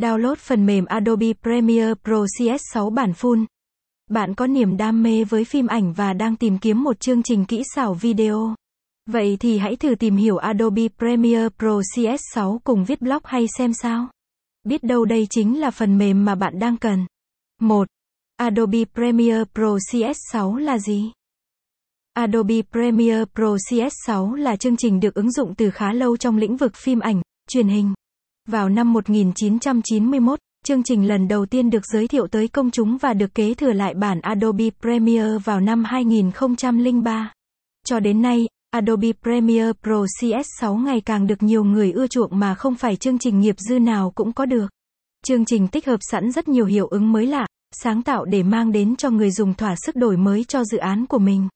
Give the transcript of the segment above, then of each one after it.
Download phần mềm Adobe Premiere Pro CS6 bản full. Bạn có niềm đam mê với phim ảnh và đang tìm kiếm một chương trình kỹ xảo video. Vậy thì hãy thử tìm hiểu Adobe Premiere Pro CS6 cùng viết blog hay xem sao. Biết đâu đây chính là phần mềm mà bạn đang cần. 1. Adobe Premiere Pro CS6 là gì? Adobe Premiere Pro CS6 là chương trình được ứng dụng từ khá lâu trong lĩnh vực phim ảnh, truyền hình. Vào năm 1991, chương trình lần đầu tiên được giới thiệu tới công chúng và được kế thừa lại bản Adobe Premiere vào năm 2003. Cho đến nay, Adobe Premiere Pro CS6 ngày càng được nhiều người ưa chuộng mà không phải chương trình nghiệp dư nào cũng có được. Chương trình tích hợp sẵn rất nhiều hiệu ứng mới lạ, sáng tạo để mang đến cho người dùng thỏa sức đổi mới cho dự án của mình.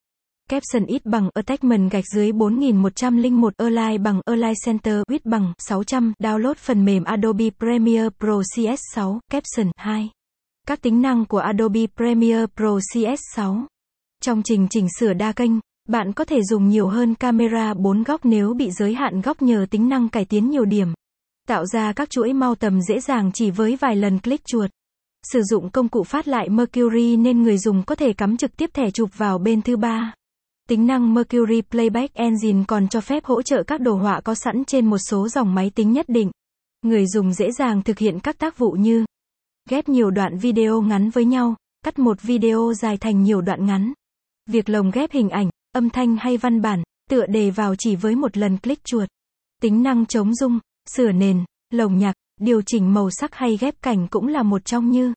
Caption ít bằng Attachment gạch dưới 4101 Align bằng Align Center Width bằng 600 Download phần mềm Adobe Premiere Pro CS6 Caption 2 Các tính năng của Adobe Premiere Pro CS6 Trong trình chỉnh sửa đa kênh, bạn có thể dùng nhiều hơn camera 4 góc nếu bị giới hạn góc nhờ tính năng cải tiến nhiều điểm. Tạo ra các chuỗi mau tầm dễ dàng chỉ với vài lần click chuột. Sử dụng công cụ phát lại Mercury nên người dùng có thể cắm trực tiếp thẻ chụp vào bên thứ ba. Tính năng Mercury Playback Engine còn cho phép hỗ trợ các đồ họa có sẵn trên một số dòng máy tính nhất định. Người dùng dễ dàng thực hiện các tác vụ như ghép nhiều đoạn video ngắn với nhau, cắt một video dài thành nhiều đoạn ngắn. Việc lồng ghép hình ảnh, âm thanh hay văn bản, tựa đề vào chỉ với một lần click chuột. Tính năng chống rung, sửa nền, lồng nhạc, điều chỉnh màu sắc hay ghép cảnh cũng là một trong như